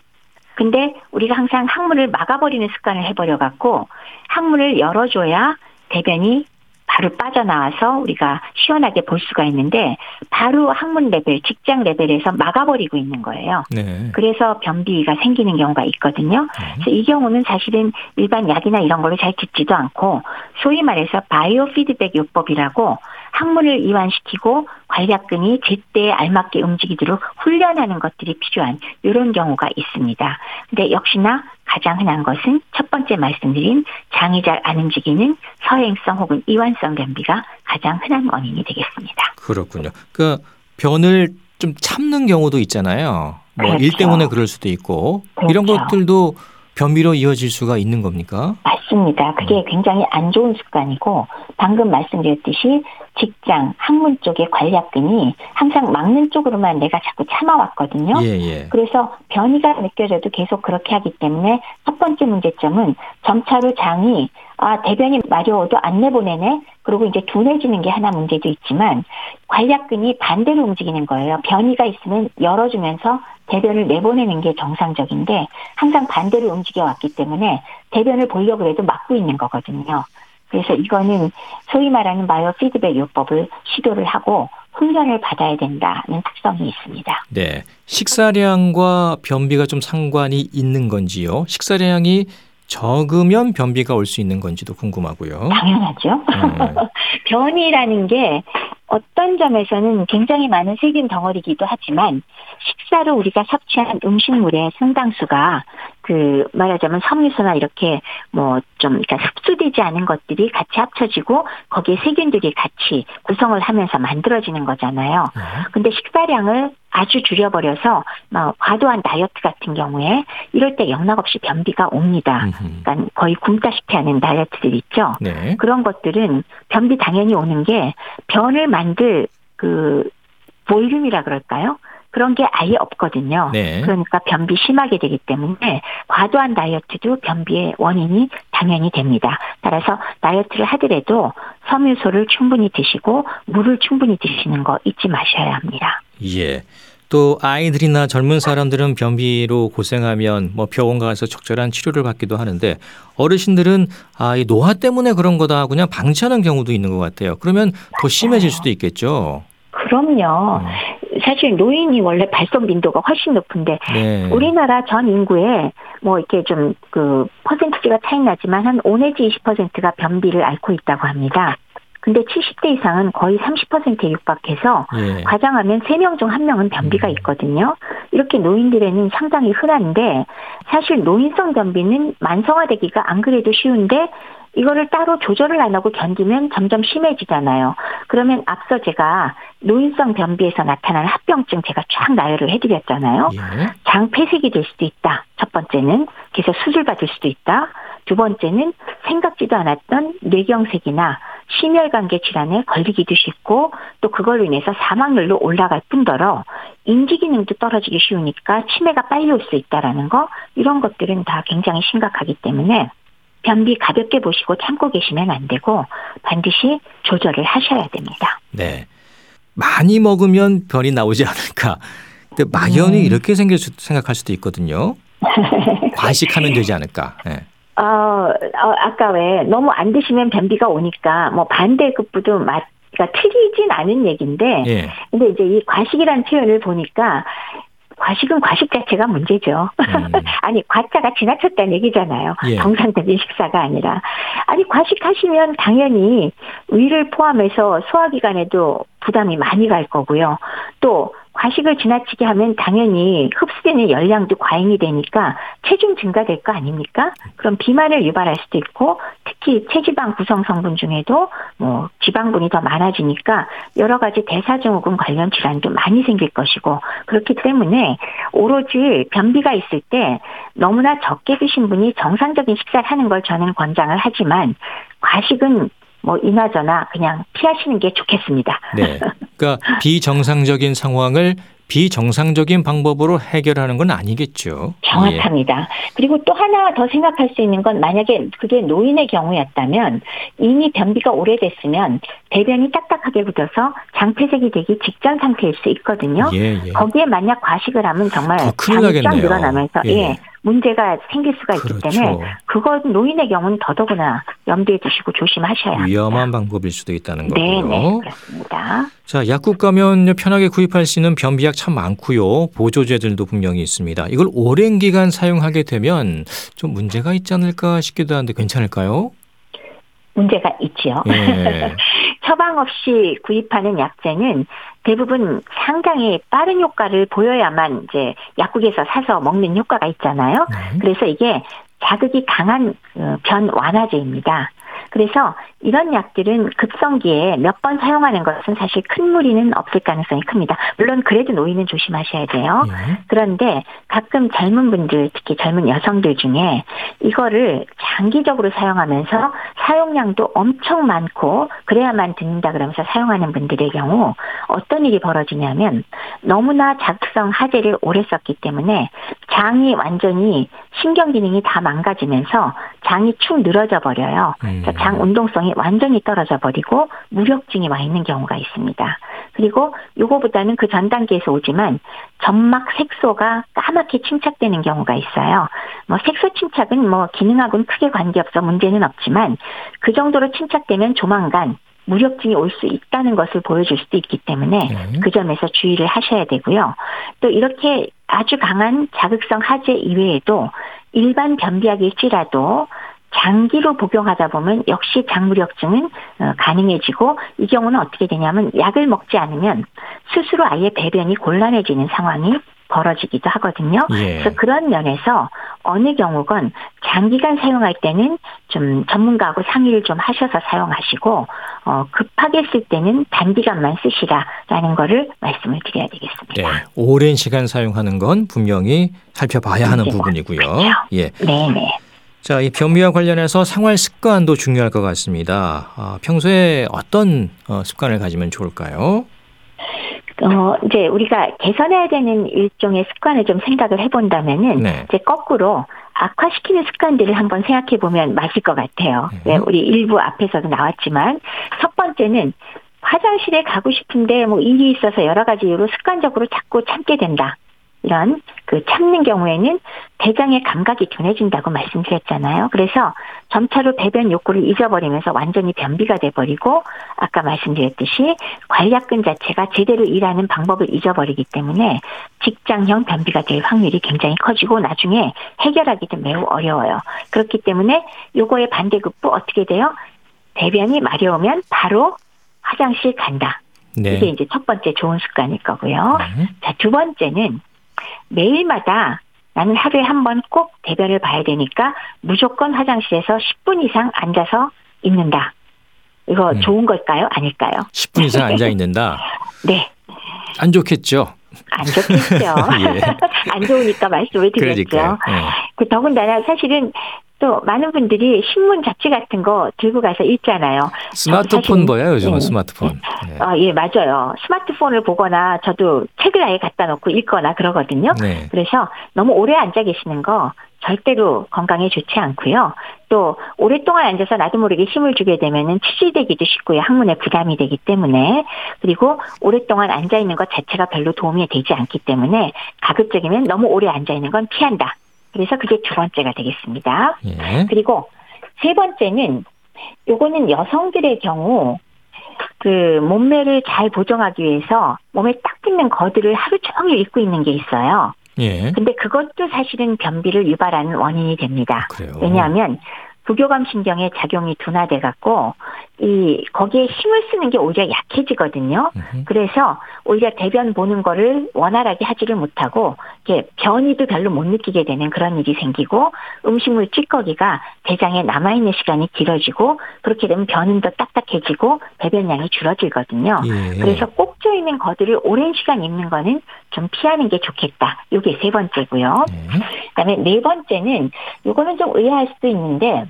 근데 우리가 항상 항문을 막아버리는 습관을 해버려 갖고 항문을 열어줘야 대변이 바로 빠져나와서 우리가 시원하게 볼 수가 있는데 바로 학문 레벨, 직장 레벨에서 막아버리고 있는 거예요. 네. 그래서 변비가 생기는 경우가 있거든요. 네. 그래서 이 경우는 사실은 일반 약이나 이런 걸로 잘 듣지도 않고 소위 말해서 바이오 피드백 요법이라고 항문을 이완시키고 관략근이 제때에 알맞게 움직이도록 훈련하는 것들이 필요한 이런 경우가 있습니다. 근데 역시나 가장 흔한 것은 첫 번째 말씀드린 장이 잘 안 움직이는 서행성 혹은 이완성 변비가 가장 흔한 원인이 되겠습니다. 그렇군요. 그 변을 좀 참는 경우도 있잖아요. 뭐일 그렇죠. 때문에 그럴 수도 있고 그렇죠. 이런 것들도 변비로 이어질 수가 있는 겁니까? 맞습니다. 그게 음. 굉장히 안 좋은 습관이고 방금 말씀드렸듯이 직장, 학문 쪽의 관략근이 항상 막는 쪽으로만 내가 자꾸 참아왔거든요. 예, 예. 그래서 변이가 느껴져도 계속 그렇게 하기 때문에 첫 번째 문제점은 점차로 장이 아 대변이 마려워도 안 내보내네. 그리고 이제 둔해지는 게 하나 문제도 있지만 관략근이 반대로 움직이는 거예요. 변이가 있으면 열어주면서 대변을 내보내는 게 정상적인데 항상 반대로 움직여 왔기 때문에 대변을 보려고 해도 막고 있는 거거든요. 그래서 이거는 소위 말하는 바이오 피드백 요법을 시도를 하고 훈련을 받아야 된다는 특성이 있습니다. 네. 식사량과 변비가 좀 상관이 있는 건지요? 식사량이 적으면 변비가 올 수 있는 건지도 궁금하고요. 당연하죠. 음. <laughs> 변이라는 게 어떤 점에서는 굉장히 많은 세균 덩어리기도 하지만 식사로 우리가 섭취한 음식물의 상당수가 그 말하자면 섬유소나 이렇게 뭐 좀 그러니까 흡수되지 않은 것들이 같이 합쳐지고 거기에 세균들이 같이 구성을 하면서 만들어지는 거잖아요. 네. 근데 식사량을 아주 줄여버려서 뭐 과도한 다이어트 같은 경우에 이럴 때 영락 없이 변비가 옵니다. 그러니까 거의 굶다시피 하는 다이어트들 있죠. 네. 그런 것들은 변비 당연히 오는 게 변을 만들 그 볼륨이라 그럴까요? 그런 게 아예 없거든요. 네. 그러니까 변비 심하게 되기 때문에 과도한 다이어트도 변비의 원인이 당연히 됩니다. 따라서 다이어트를 하더라도 섬유소를 충분히 드시고 물을 충분히 드시는 거 잊지 마셔야 합니다. 예. 또 아이들이나 젊은 사람들은 변비로 고생하면 뭐 병원 가서 적절한 치료를 받기도 하는데 어르신들은 아, 이 노화 때문에 그런 거다 그냥 방치하는 경우도 있는 것 같아요. 그러면 더 심해질 수도 있겠죠. 그럼요. 음. 사실 노인이 원래 발성 빈도가 훨씬 높은데 네. 우리나라 전 인구에 뭐 이렇게 좀 그 퍼센트지가 차이 나지만 한 5 내지 20%가 변비를 앓고 있다고 합니다. 근데 70대 이상은 거의 30%에 육박해서 예. 과장하면 3명 중 1명은 변비가 음. 있거든요. 이렇게 노인들에는 상당히 흔한데 사실 노인성 변비는 만성화되기가 안 그래도 쉬운데 이거를 따로 조절을 안 하고 견디면 점점 심해지잖아요. 그러면 앞서 제가 노인성 변비에서 나타나는 합병증 제가 쫙 나열을 해드렸잖아요. 예. 장 폐색이 될 수도 있다. 첫 번째는 계속 수술 받을 수도 있다. 두 번째는 생각지도 않았던 뇌경색이나 심혈관계 질환에 걸리기도 쉽고 또 그걸로 인해서 사망률로 올라갈 뿐더러 인지 기능도 떨어지기 쉬우니까 치매가 빨리 올 수 있다라는 거 이런 것들은 다 굉장히 심각하기 때문에 변비 가볍게 보시고 참고 계시면 안 되고 반드시 조절을 하셔야 됩니다. 네. 많이 먹으면 변이 나오지 않을까. 근데 막연히 음. 이렇게 생길 수, 생각할 수도 있거든요. <laughs> 과식하면 되지 않을까. 네. 어, 어, 아까 왜 너무 안 드시면 변비가 오니까 뭐 반대급부도 맞, 그러니까 틀리진 않은 얘기인데, 예. 근데 이제 이 과식이라는 표현을 보니까 과식은 과식 자체가 문제죠. 음. <laughs> 아니 과자가 지나쳤다는 얘기잖아요. 예. 정상적인 식사가 아니라 아니 과식하시면 당연히 위를 포함해서 소화기관에도 부담이 많이 갈 거고요. 또 과식을 지나치게 하면 당연히 흡수되는 열량도 과잉이 되니까 체중 증가될 거 아닙니까? 그럼 비만을 유발할 수도 있고 특히 체지방 구성 성분 중에도 뭐 지방분이 더 많아지니까 여러 가지 대사증후군 관련 질환도 많이 생길 것이고 그렇기 때문에 오로지 변비가 있을 때 너무나 적게 드신 분이 정상적인 식사를 하는 걸 저는 권장을 하지만 과식은 뭐 이나저나 그냥 피하시는 게 좋겠습니다. 네. 그러니까 비정상적인 상황을 비정상적인 방법으로 해결하는 건 아니겠죠. 정확합니다. 예. 그리고 또 하나 더 생각할 수 있는 건 만약에 그게 노인의 경우였다면 이미 변비가 오래됐으면 대변이 딱딱하게 굳어서 장폐색이 되기 직전 상태일 수 있거든요. 예, 예. 거기에 만약 과식을 하면 정말 쫙 늘어나면서 예. 예. 문제가 생길 수가 있기 그렇죠. 때문에 그건 노인의 경우는 더더구나 염두에 두시고 조심하셔야 합니다. 위험한 방법일 수도 있다는 거고요. 네, 네 그렇습니다. 자, 약국 가면 편하게 구입할 수 있는 변비약 참 많고요. 보조제들도 분명히 있습니다. 이걸 오랜 기간 사용하게 되면 좀 문제가 있지 않을까 싶기도 한데 괜찮을까요? 문제가 있지요. 예. <laughs> 처방 없이 구입하는 약제는 대부분 상당히 빠른 효과를 보여야만 이제 약국에서 사서 먹는 효과가 있잖아요. 네. 그래서 이게 자극이 강한 어, 변 완화제입니다. 그래서 이런 약들은 급성기에 몇 번 사용하는 것은 사실 큰 무리는 없을 가능성이 큽니다. 물론 그래도 노인은 조심하셔야 돼요. 예. 그런데 가끔 젊은 분들, 특히 젊은 여성들 중에 이거를 장기적으로 사용하면서 사용량도 엄청 많고 그래야만 듣는다 그러면서 사용하는 분들의 경우 어떤 일이 벌어지냐면 너무나 자극성 하재를 오래 썼기 때문에 장이 완전히 신경 기능이 다 망가지면서 장이 축 늘어져 버려요. 음. 장 운동성이 완전히 떨어져 버리고 무력증이 와 있는 경우가 있습니다. 그리고 요거보다는 그 전 단계에서 오지만 점막 색소가 까맣게 침착되는 경우가 있어요. 뭐 색소 침착은 뭐 기능하고는 크게 관계없어 문제는 없지만 그 정도로 침착되면 조만간 무력증이 올 수 있다는 것을 보여줄 수도 있기 때문에 네. 그 점에서 주의를 하셔야 되고요. 또 이렇게 아주 강한 자극성 하재 이외에도 일반 변비약일지라도 장기로 복용하다 보면 역시 장무력증은 어, 가능해지고 이 경우는 어떻게 되냐면 약을 먹지 않으면 스스로 아예 배변이 곤란해지는 상황이 벌어지기도 하거든요. 예. 그래서 그런 면에서 어느 경우건 장기간 사용할 때는 좀 전문가하고 상의를 좀 하셔서 사용하시고 어, 급하게 쓸 때는 단기간만 쓰시라라는 거를 말씀을 드려야 되겠습니다. 네, 오랜 시간 사용하는 건 분명히 살펴봐야 하는 네, 부분이고요. 그렇죠. 예. 네, 네. 자, 이 변비와 관련해서 생활 습관도 중요할 것 같습니다. 아, 평소에 어떤 어, 습관을 가지면 좋을까요? 어, 이제 우리가 개선해야 되는 일종의 습관을 좀 생각을 해본다면은, 네. 이제 거꾸로 악화시키는 습관들을 한번 생각해 보면 맞을 것 같아요. 네. 네, 우리 일부 앞에서도 나왔지만, 첫 번째는 화장실에 가고 싶은데 뭐 일이 있어서 여러 가지 이유로 습관적으로 자꾸 참게 된다. 이런 그 참는 경우에는 대장의 감각이 둔해진다고 말씀드렸잖아요. 그래서 점차로 배변 욕구를 잊어버리면서 완전히 변비가 돼버리고 아까 말씀드렸듯이 관략근 자체가 제대로 일하는 방법을 잊어버리기 때문에 직장형 변비가 될 확률이 굉장히 커지고 나중에 해결하기도 매우 어려워요. 그렇기 때문에 요거의 반대급부 어떻게 돼요? 대변이 마려우면 바로 화장실 간다. 네. 이게 이제 첫 번째 좋은 습관일 거고요. 네. 자, 두 번째는 매일마다 나는 하루에 한 번 꼭 대변을 봐야 되니까 무조건 화장실에서 10분 이상 앉아서 있는다. 이거 음. 좋은 걸까요? 아닐까요? 10분 이상 앉아 <laughs> 있는다? 네. 안 좋겠죠? 안 좋겠죠. <laughs> 예. <laughs> 안 좋으니까 말씀을 드렸죠. 예. 그 더군다나 사실은 또 많은 분들이 신문 잡지 같은 거 들고 가서 읽잖아요. 스마트폰 뭐야 요즘은 네. 스마트폰. 네. 아, 예 맞아요. 스마트폰을 보거나 저도 책을 아예 갖다 놓고 읽거나 그러거든요. 네. 그래서 너무 오래 앉아 계시는 거 절대로 건강에 좋지 않고요. 또 오랫동안 앉아서 나도 모르게 힘을 주게 되면은 치질되기도 쉽고요. 항문에 부담이 되기 때문에 그리고 오랫동안 앉아 있는 것 자체가 별로 도움이 되지 않기 때문에 가급적이면 너무 오래 앉아 있는 건 피한다. 그래서 그게 두 번째가 되겠습니다. 예. 그리고 세 번째는 요거는 여성들의 경우 그 몸매를 잘 보정하기 위해서 몸에 딱 붙는 거들을 하루 종일 입고 있는 게 있어요. 예. 근데 그것도 사실은 변비를 유발하는 원인이 됩니다. 그래요. 왜냐하면 부교감 신경의 작용이 둔화돼 갖고 이 거기에 힘을 쓰는 게 오히려 약해지거든요. 으흠. 그래서 오히려 대변 보는 거를 원활하게 하지를 못하고 이렇게 변이도 별로 못 느끼게 되는 그런 일이 생기고 음식물 찌꺼기가 대장에 남아 있는 시간이 길어지고 그렇게 되면 변은 더 딱딱해지고 배변량이 줄어들거든요. 예. 그래서 꼭져 있는 거들을 오랜 시간 입는 거는 좀 피하는 게 좋겠다. 이게 세 번째고요. 예. 그다음에 네 번째는 이거는 좀 의아할 수도 있는데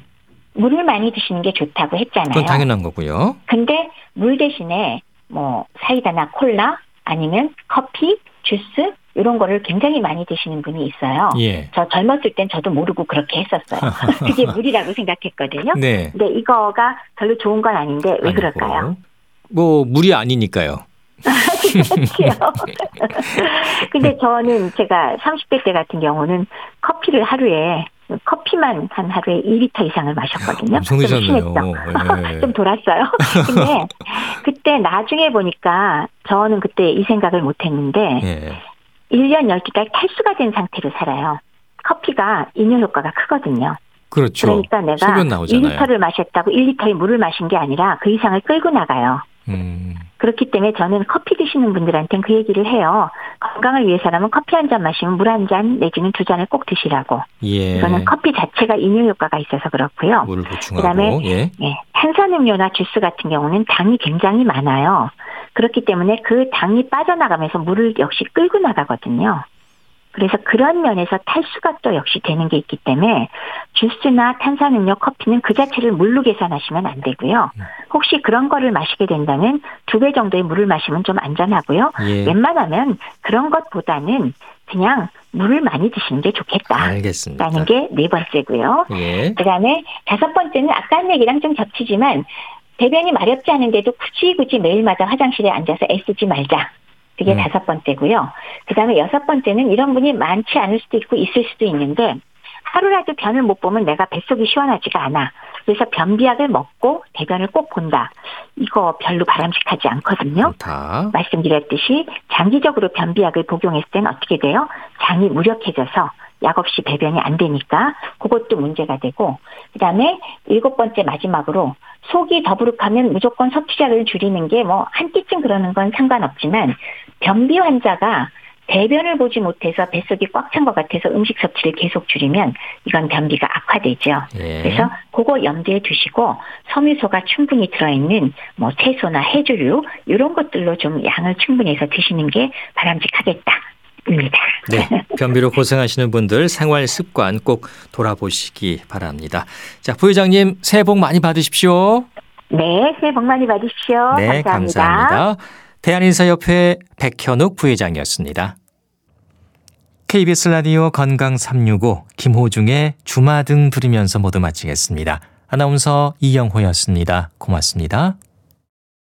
물을 많이 드시는 게 좋다고 했잖아요. 그건 당연한 거고요. 근데 물 대신에 뭐 사이다나 콜라 아니면 커피, 주스 이런 거를 굉장히 많이 드시는 분이 있어요. 예. 저 젊었을 땐 저도 모르고 그렇게 했었어요. <laughs> 그게 물이라고 생각했거든요. 네. 근데 이거가 별로 좋은 건 아닌데 왜 아니고. 그럴까요? 뭐 물이 아니니까요. 그렇죠. <laughs> 근데 저는 제가 30대 때 같은 경우는 커피를 하루에 커피만 한 하루에 2리터 이상을 마셨거든요. 엄청 드셨네요. 네. <laughs> 좀 돌았어요. <laughs> 근데 그때 나중에 보니까 저는 그때 이 생각을 못 했는데 예. 1년 12달 탈수가 된 상태로 살아요. 커피가 이뇨 효과가 크거든요. 그렇죠. 그러니까 내가 2리터를 마셨다고 1리터의 물을 마신 게 아니라 그 이상을 끌고 나가요. 음. 그렇기 때문에 저는 커피 드시는 분들한테는 그 얘기를 해요. 건강을 위해서라면 커피 한 잔 마시면 물 한 잔 내지는 두 잔을 꼭 드시라고. 예. 이거는 커피 자체가 이뇨 효과가 있어서 그렇고요. 물을 보충하고. 그다음에 예. 예. 탄산음료나 주스 같은 경우는 당이 굉장히 많아요. 그렇기 때문에 그 당이 빠져나가면서 물을 역시 끌고 나가거든요. 그래서 그런 면에서 탈수가 또 역시 되는 게 있기 때문에 주스나 탄산음료, 커피는 그 자체를 물로 계산하시면 안 되고요. 혹시 그런 거를 마시게 된다면 두 배 정도의 물을 마시면 좀 안전하고요. 예. 웬만하면 그런 것보다는 그냥 물을 많이 드시는 게 좋겠다. 알겠습니다. 라는 게 네 번째고요. 예. 그다음에 다섯 번째는 아까 한 얘기랑 좀 겹치지만 대변이 마렵지 않은데도 굳이 굳이 매일마다 화장실에 앉아서 애쓰지 말자. 그게 음. 다섯 번째고요. 그 다음에 여섯 번째는 이런 분이 많지 않을 수도 있고 있을 수도 있는데 하루라도 변을 못 보면 내가 뱃속이 시원하지가 않아. 그래서 변비약을 먹고 대변을 꼭 본다. 이거 별로 바람직하지 않거든요. 좋다. 말씀드렸듯이 장기적으로 변비약을 복용했을 때는 어떻게 돼요? 장이 무력해져서 약 없이 배변이 안 되니까 그것도 문제가 되고 그다음에 일곱 번째 마지막으로 속이 더부룩하면 무조건 섭취량을 줄이는 게 뭐 한 끼쯤 그러는 건 상관없지만 변비 환자가 대변을 보지 못해서 뱃속이 꽉 찬 것 같아서 음식 섭취를 계속 줄이면 이건 변비가 악화되죠. 예. 그래서 그거 염두에 두시고 섬유소가 충분히 들어있는 뭐 채소나 해조류 이런 것들로 좀 양을 충분히 해서 드시는 게 바람직하겠다. 입니다. 네. 변비로 고생하시는 분들 생활 습관 꼭 돌아보시기 바랍니다. 자, 부회장님 새해 복 많이 받으십시오. 네, 새해 복 많이 받으십시오. 네, 감사합니다. 감사합니다. 대한인사협회 백현욱 부회장이었습니다. KBS 라디오 건강 365 김호중의 주마등 들으면서 모두 마치겠습니다. 아나운서 이영호였습니다. 고맙습니다.